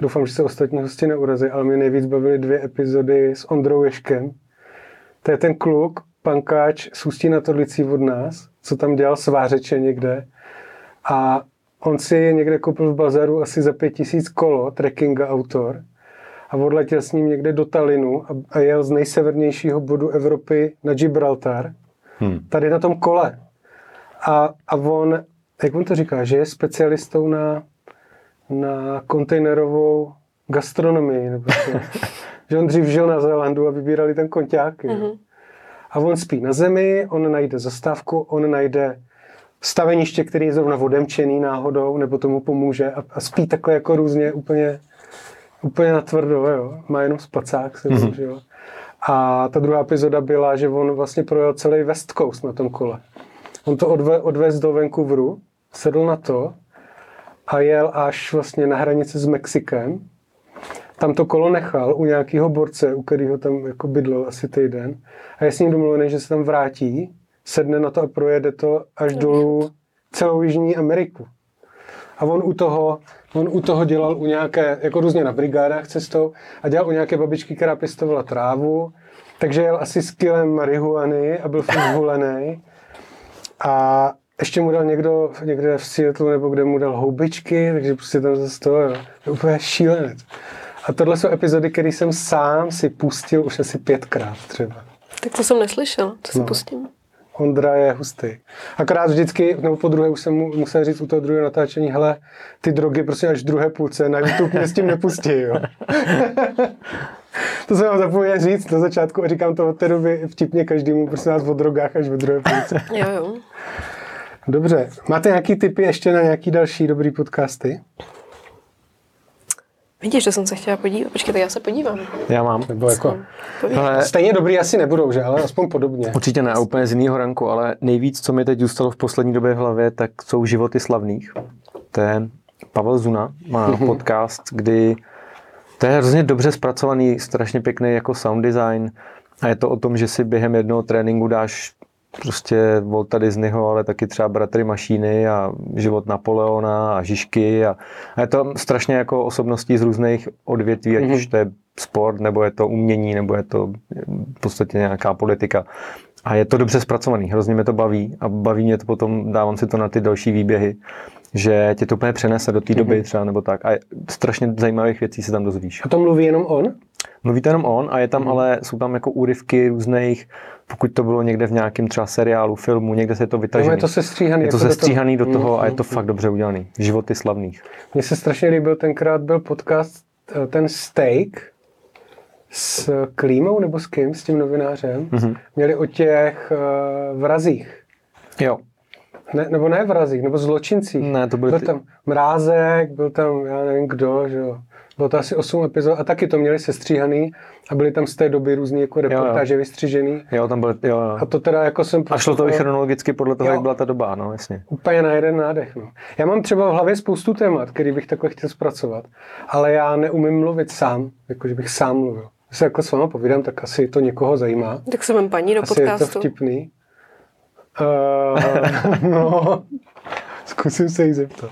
doufám, že se ostatní hosti neurazí, ale mě nejvíc bavily dvě epizody s Ondrou Ješkem. To je ten kluk, pankáč s ústí na Torlicí od nás, co tam dělal svářeče někde. A on si někde koupil v bazaru asi za pět tisíc kolo, trekkinga autor, a odletěl s ním někde do Talinu a, a jel z nejsevernějšího bodu Evropy na Gibraltar, hmm. tady na tom kole. A, a on, jak on to říká, že je specialistou na, na kontejnerovou gastronomii. Nebo že on dřív žil na Zélandu a vybírali ten konťák. Mm-hmm. A on spí na zemi, on najde zastávku, on najde staveniště, který je zrovna odemčený náhodou, nebo tomu pomůže a, a spí takhle jako různě úplně, úplně na tvrdo, jo. Má jenom spacák, se mm-hmm. jo. A ta druhá epizoda byla, že on vlastně projel celý West Coast na tom kole. On to odve, odvez do Vancouveru, sedl na to a jel až vlastně na hranici s Mexikem. Tam to kolo nechal u nějakého borce, u kterého tam jako bydlel asi týden. A je s ním domluvený, že se tam vrátí, sedne na to a projede to až dolů celou Jižní Ameriku. A on u toho, on u toho dělal u nějaké, jako různě na brigádách cestou a dělal u nějaké babičky, která pěstovala trávu, takže jel asi s kilem marihuany a byl furt zvolený. A ještě mu dal někdo někde v Seattle nebo kde mu dal houbičky, takže prostě tam zase to, jo. je úplně šílenec. A tohle jsou epizody, které jsem sám si pustil už asi pětkrát třeba. Tak to jsem neslyšel, to si no. pustím. Ondra je hustý. Akorát vždycky, nebo po druhé už jsem mu musel říct u toho druhého natáčení, hele, ty drogy prostě až v druhé půlce, na YouTube mě s tím nepustí, jo. to jsem vám zapomněl říct na začátku a říkám to od té doby vtipně každému, prostě nás o drogách až ve druhé půlce. jo, jo. Dobře, máte nějaký tipy ještě na nějaký další dobrý podcasty? Vidíš, že jsem se chtěla podívat. Počkej, tak já se podívám. Já mám. Nebo jako, ale stejně dobrý asi nebudou, že? Ale aspoň podobně. Určitě ne, úplně z jiného ranku, ale nejvíc, co mi teď zůstalo v poslední době v hlavě, tak jsou životy slavných. To je Pavel Zuna, má podcast, kdy to je hrozně dobře zpracovaný, strašně pěkný jako sound design a je to o tom, že si během jednoho tréninku dáš prostě Volta Disneyho, ale taky třeba Bratry Mašíny a život Napoleona a Žižky a, a je to strašně jako osobností z různých odvětví, ať mm-hmm. už to je sport, nebo je to umění, nebo je to v podstatě nějaká politika. A je to dobře zpracovaný, hrozně mě to baví a baví mě to potom, dávám si to na ty další výběhy, že tě to úplně přenese do té doby mm-hmm. třeba nebo tak. A strašně zajímavých věcí se tam dozvíš. A to mluví jenom on? Mluví to jenom on a je tam mm-hmm. ale, jsou tam jako úryvky různých, pokud to bylo někde v nějakém třeba seriálu, filmu, někde se to vytažený. je to sestříhaný. Je to jako sestříhaný do toho, do toho mm-hmm. a je to fakt dobře udělaný. Životy slavných. Mně se strašně líbil, tenkrát byl podcast, eh, ten Steak, s Klímou nebo s kým, s tím novinářem, mm-hmm. měli o těch uh, vrazích. Jo. Ne, nebo ne vrazích, nebo zločincích. Ne, to byly byl ty... tam Mrázek, byl tam, já nevím kdo, že jo. Bylo to asi 8 epizod a taky to měli sestříhaný a byly tam z té doby různý jako reportáže jo, jo. vystřížený. Jo, tam byly, jo, jo. A to teda jako jsem... A šlo to i chronologicky podle toho, jo. jak byla ta doba, no, jasně. Úplně na jeden nádech, no. Já mám třeba v hlavě spoustu témat, který bych takhle chtěl zpracovat, ale já neumím mluvit sám, jako že bych sám mluvil. Když se jako s váma povídám, tak asi to někoho zajímá. Tak se paní do asi podcastu. je to vtipný. Uh, no, zkusím se jí zeptat.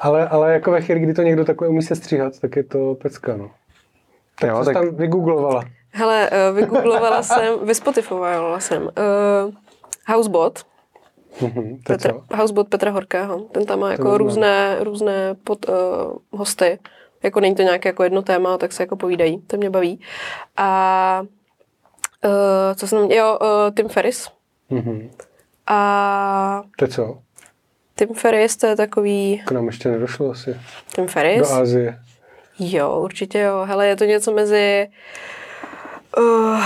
Ale, ale jako ve chvíli, kdy to někdo takhle umí se stříhat, tak je to pecka, no. Tak jo, co tak... tam vygooglovala? Hele, uh, vygooglovala jsem, vyspotifovala jsem uh, Housebot. Mm-hmm, Petr, Housebot Petra Horkého. Ten tam má jako různé, různé pod, uh, hosty. Jako není to nějaké jako jedno téma, tak se jako povídají. To mě baví. A uh, co jsem, jo, uh, Tim Ferris. Mm-hmm. A... To je co? Tim Ferris, to je takový... K nám ještě nedošlo asi. Tim Ferris? Do Asie. Jo, určitě jo. Hele, je to něco mezi uh,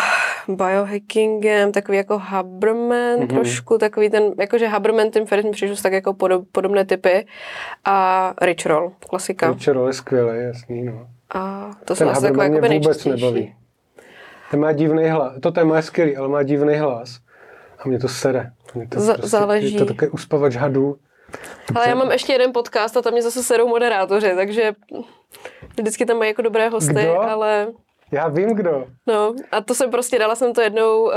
biohackingem, takový jako Haberman mm-hmm. trošku, takový ten, jakože Haberman, Tim Ferris mi přišel tak jako podob, podobné typy a Rich Roll, klasika. Rich Roll je skvělý, jasný, no. A to ten jsou jako mě vůbec nebaví. Ten má divný hlas, to téma je skvělý, ale má divný hlas. A mě to sere. Mě to Z- prostě, záleží. Je to takový uspavač hadů. Ale já mám ještě jeden podcast a tam mě zase serou moderátoři, takže vždycky tam mají jako dobré hosty, Kdo? ale... Já vím kdo. No, a to jsem prostě, dala jsem to jednou, uh,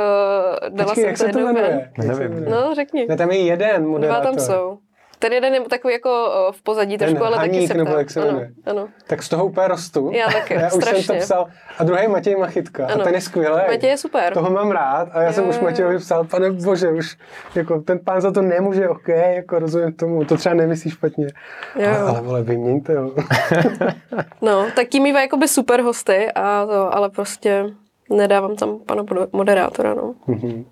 dala Počkej, jsem jak to se to jednou jmenuje? Nevím. No, řekni. Ne, tam je jeden moderátor. Dva tam jsou. Ten jeden je takový jako v pozadí Ten trošku, ale taky Haník, se nebo jak se ano, jmenuje. ano. Tak z toho úplně rostu. Já taky, Já už jsem strašně. to psal. A druhý Matěj Machytka. A Ano. ten je skvělý. Matěj je super. Toho mám rád. A já jsem Jo, už jo, Matějovi psal, pane bože, už jako ten pán za to nemůže, ok, jako rozumím tomu, to třeba nemyslí špatně. Jo. Ale, ale vole, vyměňte, jo. No, tak tím mývá jakoby super hosty, a to, ale prostě nedávám tam pana moderátora, no. Mhm.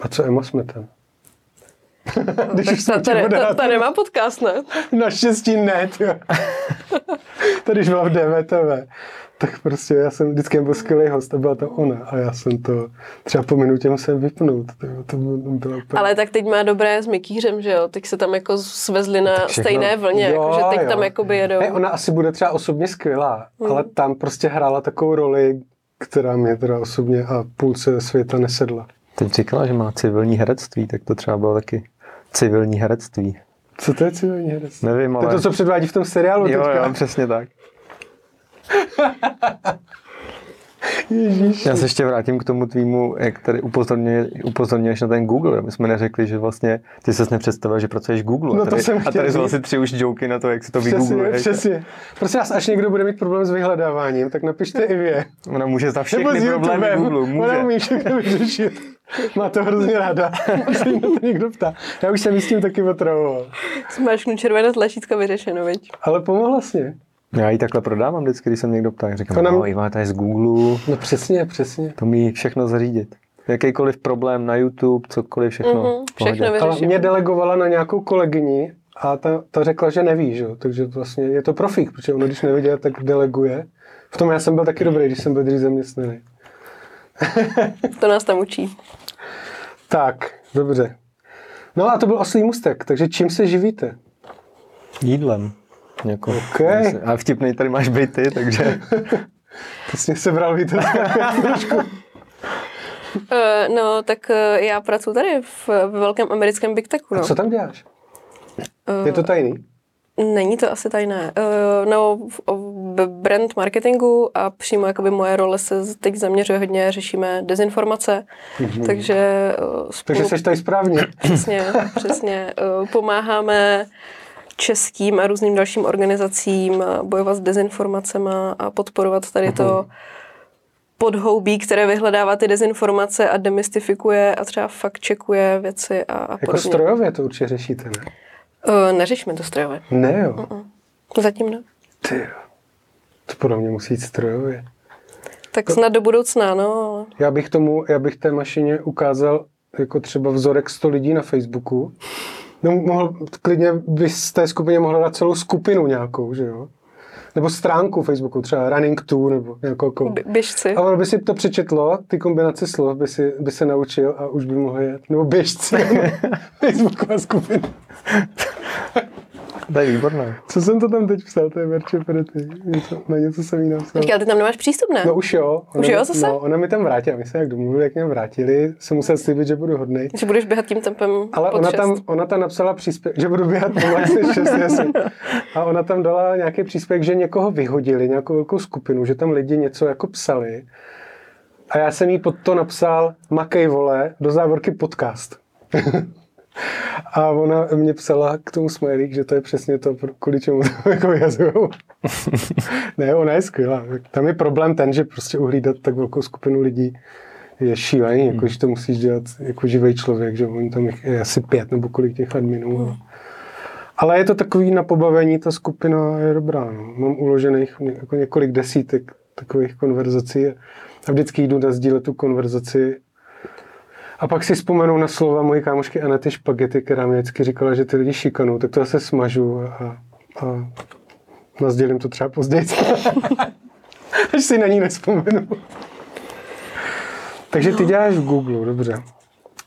a co Emo Smetan? Když už ta, jsme ta, tě ta, ta, ta nemá podcast, ne? Naštěstí ne, když byla v DVTV, tak prostě já jsem vždycky byl skvělý host a byla to ona a já jsem to třeba po minutě musel vypnout. To, to bylo, bylo úplně... Ale tak teď má dobré s Mikýřem, že jo? Teď se tam jako svezli na všechno- stejné vlně, Jo, jako, že teď jo. tam jakoby jedou. Hej, ona asi bude třeba osobně skvělá, Hmm. ale tam prostě hrála takovou roli, která mě teda osobně a půlce světa nesedla. Teď říkala, že má civilní herectví, tak to třeba bylo taky civilní herectví. Co to je civilní herec? Nevím, To ale... je to, co předvádí v tom seriálu Jo, teďka. jo, přesně tak. Ježíš. Já se ještě vrátím k tomu tvýmu, jak tady upozorňuje, upozorňuješ na ten Google. My jsme neřekli, že vlastně ty ses nepředstavil, že pracuješ v Google. No a to tady, jsem a tady jsou asi tři už joky na to, jak si to Přesně, vygoogluješ. přesně. Prosím vás, až někdo bude mít problém s vyhledáváním, tak napište i vy. Ona může za všechny problémy. Google. Ona Může. umí všechno vyřešit. Má to hrozně ráda. Se na to někdo ptá. Já už jsem s tím taky otravoval. Smačknu červené tlačítko vyřešeno, viď? Ale pomohla jsi mě. Já ji takhle prodávám vždycky, když se mě někdo ptá. Říkám, Ona- no, Iva, to je z Google, No přesně, přesně. to umí všechno zařídit. Jakýkoliv problém na YouTube, cokoliv, všechno. Mhm, pohodě. všechno Ale mě delegovala na nějakou kolegyni a ta, ta řekla, že neví, že? jo. takže vlastně je to profík, protože ono, když neviděl, tak deleguje. V tom já jsem byl taky dobrý, když jsem byl dřív zaměstnaný. To nás tam učí. Tak, dobře. No a to byl oslý mustek, takže čím se živíte? Jídlem. Jako, OK. A vtipnej tady máš být ty, takže To jsi mě sebral víte trošku. Uh, no, tak uh, já pracuji tady v, v velkém americkém Big Techu, A no. co tam děláš? Je to tajný? Není to asi tajné. No, v, v brand marketingu a přímo jakoby moje role se teď zaměřuje hodně, řešíme dezinformace, takže uh, spolu... Takže jsi tady správně. Přesně, přesně. Pomáháme českým a různým dalším organizacím bojovat s dezinformacemi a podporovat tady to podhoubí, které vyhledává ty dezinformace a demystifikuje a třeba fakt čekuje věci a, a Jako podobně. strojově to určitě řešíte, ne? Uh, neřešíme to strojově. Ne jo. Zatím ne. Ty jo. To podle mě musí jít strojově. Tak snad do budoucna, no. Já bych tomu, já bych té mašině ukázal jako třeba vzorek 100 lidí na Facebooku. No, mohl, klidně by z té skupině mohla dát celou skupinu nějakou, že jo? Nebo stránku Facebooku, třeba Running Tour nebo nějakou jako... Bě- Běžci. A ono by si to přečetlo, ty kombinace slov by, si, by se naučil a už by mohl jet. Nebo běžci. Facebooková skupina. To je výborné. Co jsem to tam teď psal, to je Verče Perety. Něco, na něco jsem jí napsal. Ale ty tam nemáš přístup, ne? No už jo. Ona, Už jo, zase? No, ona mi tam vrátila, my se jak domluvili, jak mě vrátili, jsem musel slíbit, že budu hodnej. Že budeš běhat tím tempem Ale ona šest. tam, ona tam napsala příspěvek, že budu běhat pomalu než 6 jasně. A ona tam dala nějaký příspěvek, že někoho vyhodili, nějakou velkou skupinu, že tam lidi něco jako psali. A já jsem jí pod to napsal Makej vole, do závorky podcast. A ona mě psala k tomu smajlík, že to je přesně to, kvůli čemu to jako vyhazujou. ne, ona je skvělá. Tam je problém ten, že prostě uhlídat tak velkou skupinu lidí je šílený, jako, že to musíš dělat jako živý člověk, že oni tam je asi pět nebo kolik těch adminů. Hmm. Ale je to takový na pobavení, ta skupina je dobrá. No. Mám uložených jako několik desítek takových konverzací a vždycky jdu na sdílet tu konverzaci a pak si vzpomenu na slova mojí kámošky Anety Špagety, která mi vždycky říkala, že ty lidi šikanou, tak to zase smažu a, a nazdělím to třeba později. Až si na ní nespomenu. Takže ty děláš v Google, dobře.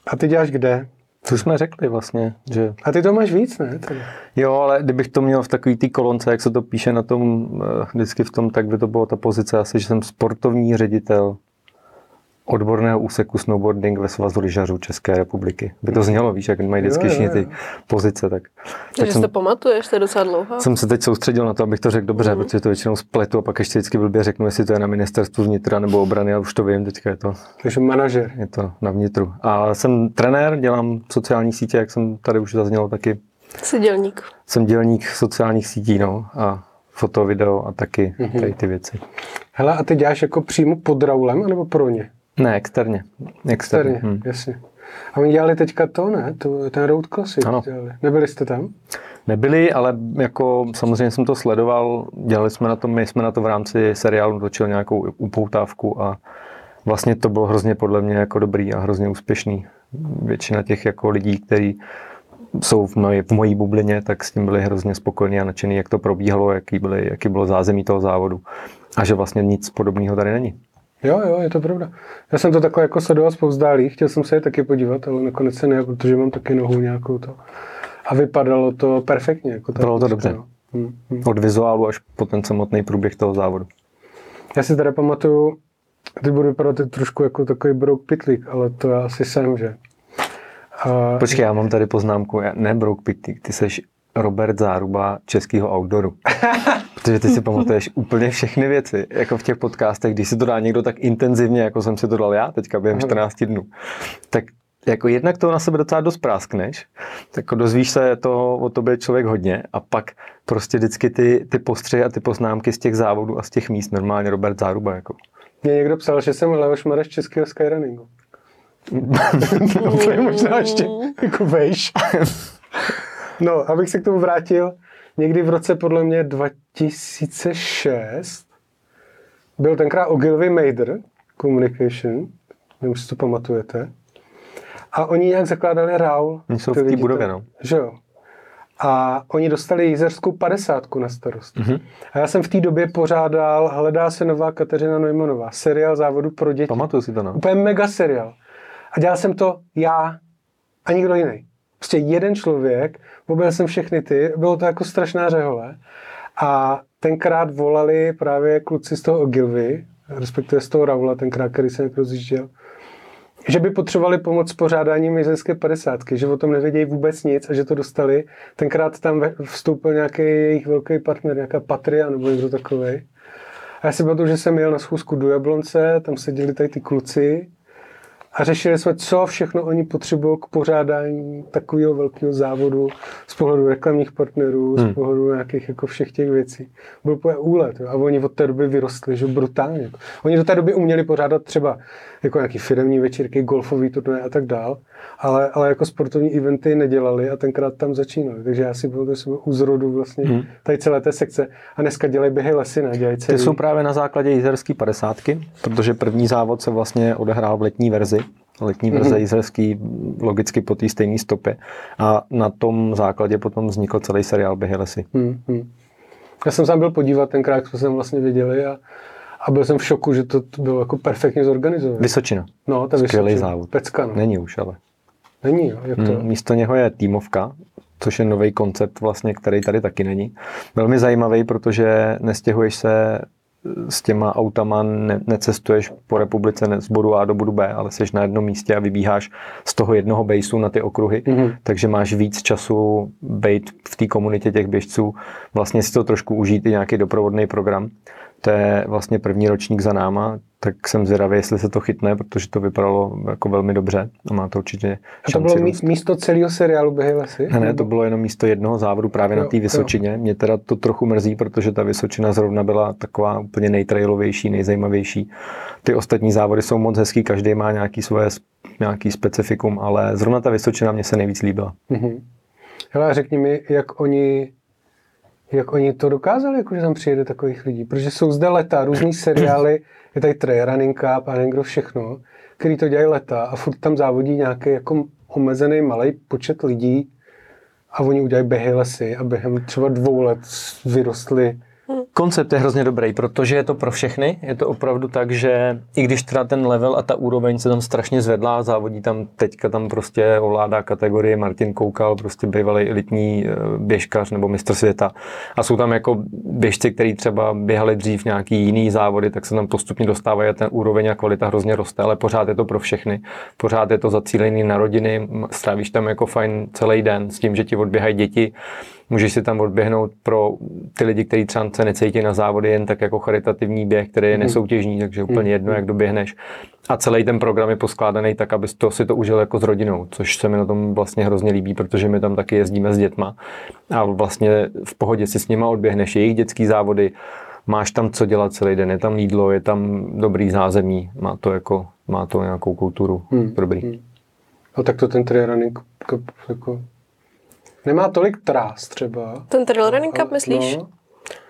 A ty děláš kde? To jsme řekli vlastně, že A ty to máš víc, ne? Tady. Jo, ale kdybych to měl v takový té kolonce, jak se to píše na tom, eh, vždycky v tom, tak by to byla ta pozice asi, že jsem sportovní ředitel odborného úseku snowboarding ve Svazu lyžařů České republiky. By to znělo, víš, jak mají vždycky všichni ty pozice, tak, tak Takže si jsem, to pamatuješ, to je docela dlouho. jsem se teď soustředil na to, abych to řekl dobře, protože to většinou spletu a pak ještě vždycky blbě řeknu, jestli to je na ministerstvu vnitra nebo obrany, a už to vím, teďka je to, Takže manažer. je to na vnitru. A jsem trenér, dělám sociální sítě, jak jsem tady už zaznělo taky Jsi dělník. Jsem dělník sociálních sítí, no, a foto, video a taky Mhm. tady ty věci. Hele, a ty děláš jako přímo pod Raulem, anebo pro ně? Ne, externě. Externě. Externě, Hm. jasně. A oni dělali teďka to, ne? To, ten Road Classic Ano. dělali. Nebyli jste tam? Nebyli, ale jako samozřejmě jsem to sledoval, dělali jsme na to, my jsme na to v rámci seriálu točili nějakou upoutávku a vlastně to bylo hrozně podle mě jako dobrý a hrozně úspěšný. Většina těch jako lidí, kteří jsou v, mojí, v mojí bublině, tak s tím byli hrozně spokojení a nadšení, jak to probíhalo, jaký, byly, jaký bylo zázemí toho závodu a že vlastně nic podobného tady není. Jo, jo, je to pravda. Já jsem to takhle jako sledoval zpovzdálí, chtěl jsem se je taky podívat, ale nakonec se ne, protože mám taky nohu nějakou to. A vypadalo to perfektně. Jako Bylo to atmosféra, dobře. no. Hm, hm. Od vizuálu až po ten samotný průběh toho závodu. Já si teda pamatuju, teď budu vypadat trošku jako takový brouk pitlík, ale to já asi jsem, že? A, Počkej, já mám tady poznámku, já, ne Brouk Pitik, ty seš Robert Záruba českého outdooru. Protože ty si pamatuješ úplně všechny věci, jako v těch podcastech, když si to dá někdo tak intenzivně, jako jsem si to dal já teďka během Aha. 14 dnů. Tak jako jednak to na sebe docela dost práskneš, tak jako dozvíš se to o tobě člověk hodně a pak prostě vždycky ty, ty postřehy a ty poznámky z těch závodů a z těch míst, normálně Robert Záruba. Jako. mě někdo psal, že jsem Leoš Mareš českého skyrunningu. to je možná ještě jako vejš. No, abych se k tomu vrátil, někdy v roce podle mě 2006 byl tenkrát Ogilvy Mader Communication, nevím, jestli to pamatujete. A oni nějak zakládali Raul. Oni jsou v té budově, no. Že jo. A oni dostali jízerskou padesátku na starost. Mhm. A já jsem v té době pořádal Hledá se nová Kateřina Neumannová, seriál závodu pro děti. Pamatuju si to, no. Úplně mega seriál. A dělal jsem to já a nikdo jiný. Prostě jeden člověk, objel jsem všechny ty, bylo to jako strašná řehole. A tenkrát volali právě kluci z toho Ogilvy, respektive z toho Raula, tenkrát, který jsem rozjížděl, že by potřebovali pomoc s pořádáním mizerské padesátky, že o tom nevědějí vůbec nic a že to dostali. Tenkrát tam vstoupil nějaký jejich velký partner, nějaká Patria nebo někdo takový. A já si pamatuju, že jsem jel na schůzku do Jablonce, tam seděli tady ty kluci a řešili jsme, co všechno oni potřebují k pořádání takového velkého závodu z pohledu reklamních partnerů, z Hmm. pohledu nějakých jako všech těch věcí. Byl úplně úlet. Jo. A oni od té doby vyrostli, že brutálně. Oni do té doby uměli pořádat třeba jako nějaký firmní večírky, golfový turné a tak dál, ale, ale jako sportovní eventy nedělali a tenkrát tam začínali. Takže já si byl to byl u zrodu vlastně Hmm. tady celé té sekce. A dneska dělají běhy lesy, ne? Dělají Ty celý... jsou právě na základě jízerský padesátky, protože první závod se vlastně odehrál v letní verzi. Letní verze Mhm. jízerský logicky po té stejné stopě. A na tom základě potom vznikl celý seriál Běhy lesy. Hmm, hmm. Já jsem sám byl podívat tenkrát, jak jsme vyděli viděli a, a byl jsem v šoku, že to, bylo jako perfektně zorganizované. Vysočina. No, ta Skvělý Vysočina. závod. Pecka, no. Není už, ale. Není, jo, jak to? Hmm, místo něho je týmovka, což je nový koncept, vlastně, který tady taky není. Velmi zajímavý, protože nestěhuješ se s těma autama, ne, necestuješ po republice ne, z bodu A do bodu B, ale jsi na jednom místě a vybíháš z toho jednoho baseu na ty okruhy, Mhm. takže máš víc času být v té komunitě těch běžců, vlastně si to trošku užít i nějaký doprovodný program. To je vlastně první ročník za náma, tak jsem zvědavý, jestli se to chytne, protože to vypadalo jako velmi dobře a má to určitě A to bylo růst. místo celého seriálu Běhy lesy? Ne, ne, to bylo jenom místo jednoho závodu právě Jo, na té jo. Vysočině. Mě teda to trochu mrzí, protože ta Vysočina zrovna byla taková úplně nejtrailovější, nejzajímavější. Ty ostatní závody jsou moc hezký, každý má nějaký svoje nějaký specifikum, ale zrovna ta Vysočina mě se nejvíc líbila. Mhm. Hele, řekni mi, jak oni, jak oni to dokázali, jako že tam přijede takových lidí. Protože jsou zde leta, různý seriály, je tady Trail Running Cup a nevím kdo všechno, který to dělají leta a furt tam závodí nějaký jako omezený malý počet lidí a oni udělají běhy lesy a během třeba dvou let vyrostli Koncept je hrozně dobrý, protože je to pro všechny. Je to opravdu tak, že i když teda ten level a ta úroveň se tam strašně zvedla, závodí tam teďka tam prostě ovládá kategorie Martin Koukal, prostě bývalý elitní eh, běžkař nebo mistr světa. A jsou tam jako běžci, kteří třeba běhali dřív nějaký jiný závody, tak se tam postupně dostávají a ten úroveň a kvalita hrozně roste, ale pořád je to pro všechny. Pořád je to zacílený na rodiny, strávíš tam jako fajn celý den s tím, že ti odběhají děti, Můžeš si tam odběhnout pro ty lidi, kteří třeba se necítí na závody, jen tak jako charitativní běh, který je Mhm. nesoutěžní, takže úplně jedno, jak doběhneš. A celý ten program je poskládaný tak, aby to si to užil jako s rodinou, což se mi na tom vlastně hrozně líbí, protože my tam taky jezdíme s dětma a vlastně v pohodě si s nima odběhneš jejich dětský závody, máš tam co dělat celý den, je tam jídlo, je tam dobrý zázemí, má to jako, má to nějakou kulturu, Hmm. dobrý. No tak to ten trail running jako... Nemá tolik trás třeba. Ten trail running cup, Ale- myslíš? No,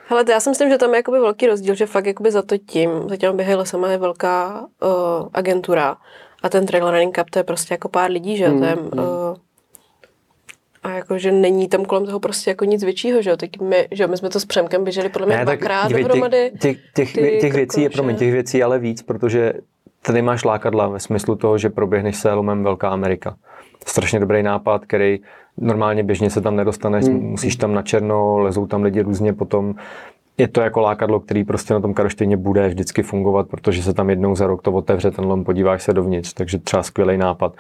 Hele, to já si myslím, že tam je jakoby velký rozdíl, že fakt jakoby za to tím, za těma běhy lesama je velká uh, agentura a ten trail running cup to je prostě jako pár lidí, že Hmm, to je, uh, a jakože není tam kolem toho prostě jako nic většího, že jo, teď my, že jo, my jsme to s Přemkem běželi podle mě dvakrát dívej, dohromady. Těch, těch, ty těch, těch věcí je, krkonoše. promiň, těch věcí ale víc, protože tady máš lákadla ve smyslu toho, že proběhneš se lomem Velká Amerika. Strašně dobrý nápad, který normálně běžně se tam nedostaneš, Hmm. musíš tam na černo, lezou tam lidi různě potom. Je to jako lákadlo, který prostě na tom Karlštejně bude vždycky fungovat, protože se tam jednou za rok to otevře ten lom, podíváš se dovnitř, takže třeba skvělý nápad.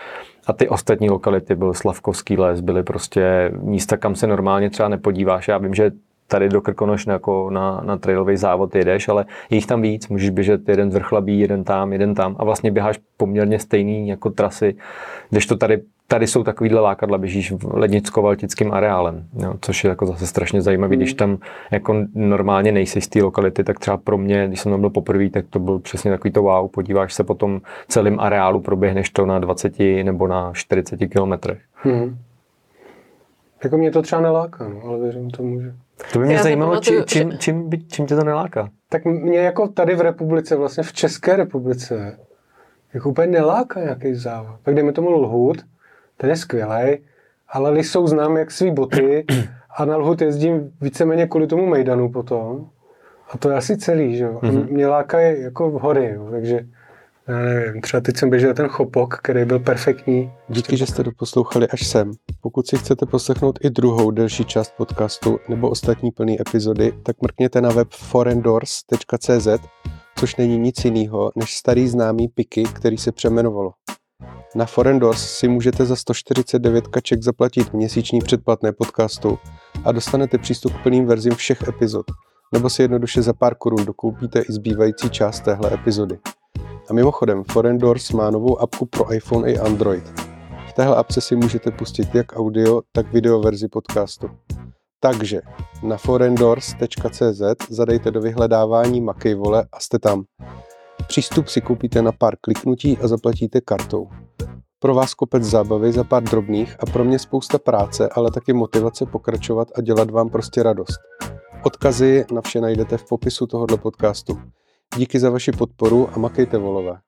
A ty ostatní lokality, byl Slavkovský les, byly prostě místa, kam se normálně třeba nepodíváš. Já vím, že tady do Krkonoš jako na, na trailový závod jedeš, ale je jich tam víc, můžeš běžet jeden z Vrchlabí, jeden tam, jeden tam a vlastně běháš poměrně stejný jako trasy, když to tady, tady jsou takovýhle lákadla, běžíš v lednicko-valtickým areálem, jo, což je jako zase strašně zajímavý, když tam jako normálně nejsi z té lokality, tak třeba pro mě, když jsem tam byl poprvé, tak to byl přesně takový to wow, podíváš se po tom celém areálu, proběhneš to na 20 nebo na 40 kilometrech. Hmm. Jako mě to třeba neláká, no, ale věřím tomu, že... To by Já mě si zajímalo, či, čím, čím, by- čím tě to neláká? Tak mě jako tady v republice, vlastně v České republice, jako úplně neláká nějaký závod. Tak dejme tomu Lhut, ten je skvělý, ale lisou znám jak svý boty a na Lhut jezdím víceméně kvůli tomu Mejdanu potom. A to je asi celý, že jo. Mm-hmm. Mě lákají jako hory, jo, takže já nevím, třeba teď jsem běžel ten chopok, který byl perfektní. Díky, že jste doposlouchali až sem. Pokud si chcete poslechnout i druhou delší část podcastu nebo ostatní plné epizody, tak mrkněte na web forendors.cz, což není nic jiného než starý známý Piky, který se přeměnovalo. Na Forendors si můžete za 149 kaček zaplatit měsíční předplatné podcastu a dostanete přístup k plným verzím všech epizod, nebo si jednoduše za pár korun dokoupíte i zbývající část téhle epizody. A mimochodem, Forendors má novou apku pro iPhone i Android. V téhle apce si můžete pustit jak audio, tak video verzi podcastu. Takže na forendors.cz zadejte do vyhledávání Makej vole a jste tam. Přístup si koupíte na pár kliknutí a zaplatíte kartou. Pro vás kopec zábavy za pár drobných a pro mě spousta práce, ale taky motivace pokračovat a dělat vám prostě radost. Odkazy na vše najdete v popisu tohoto podcastu. Díky za vaši podporu a makejte volové.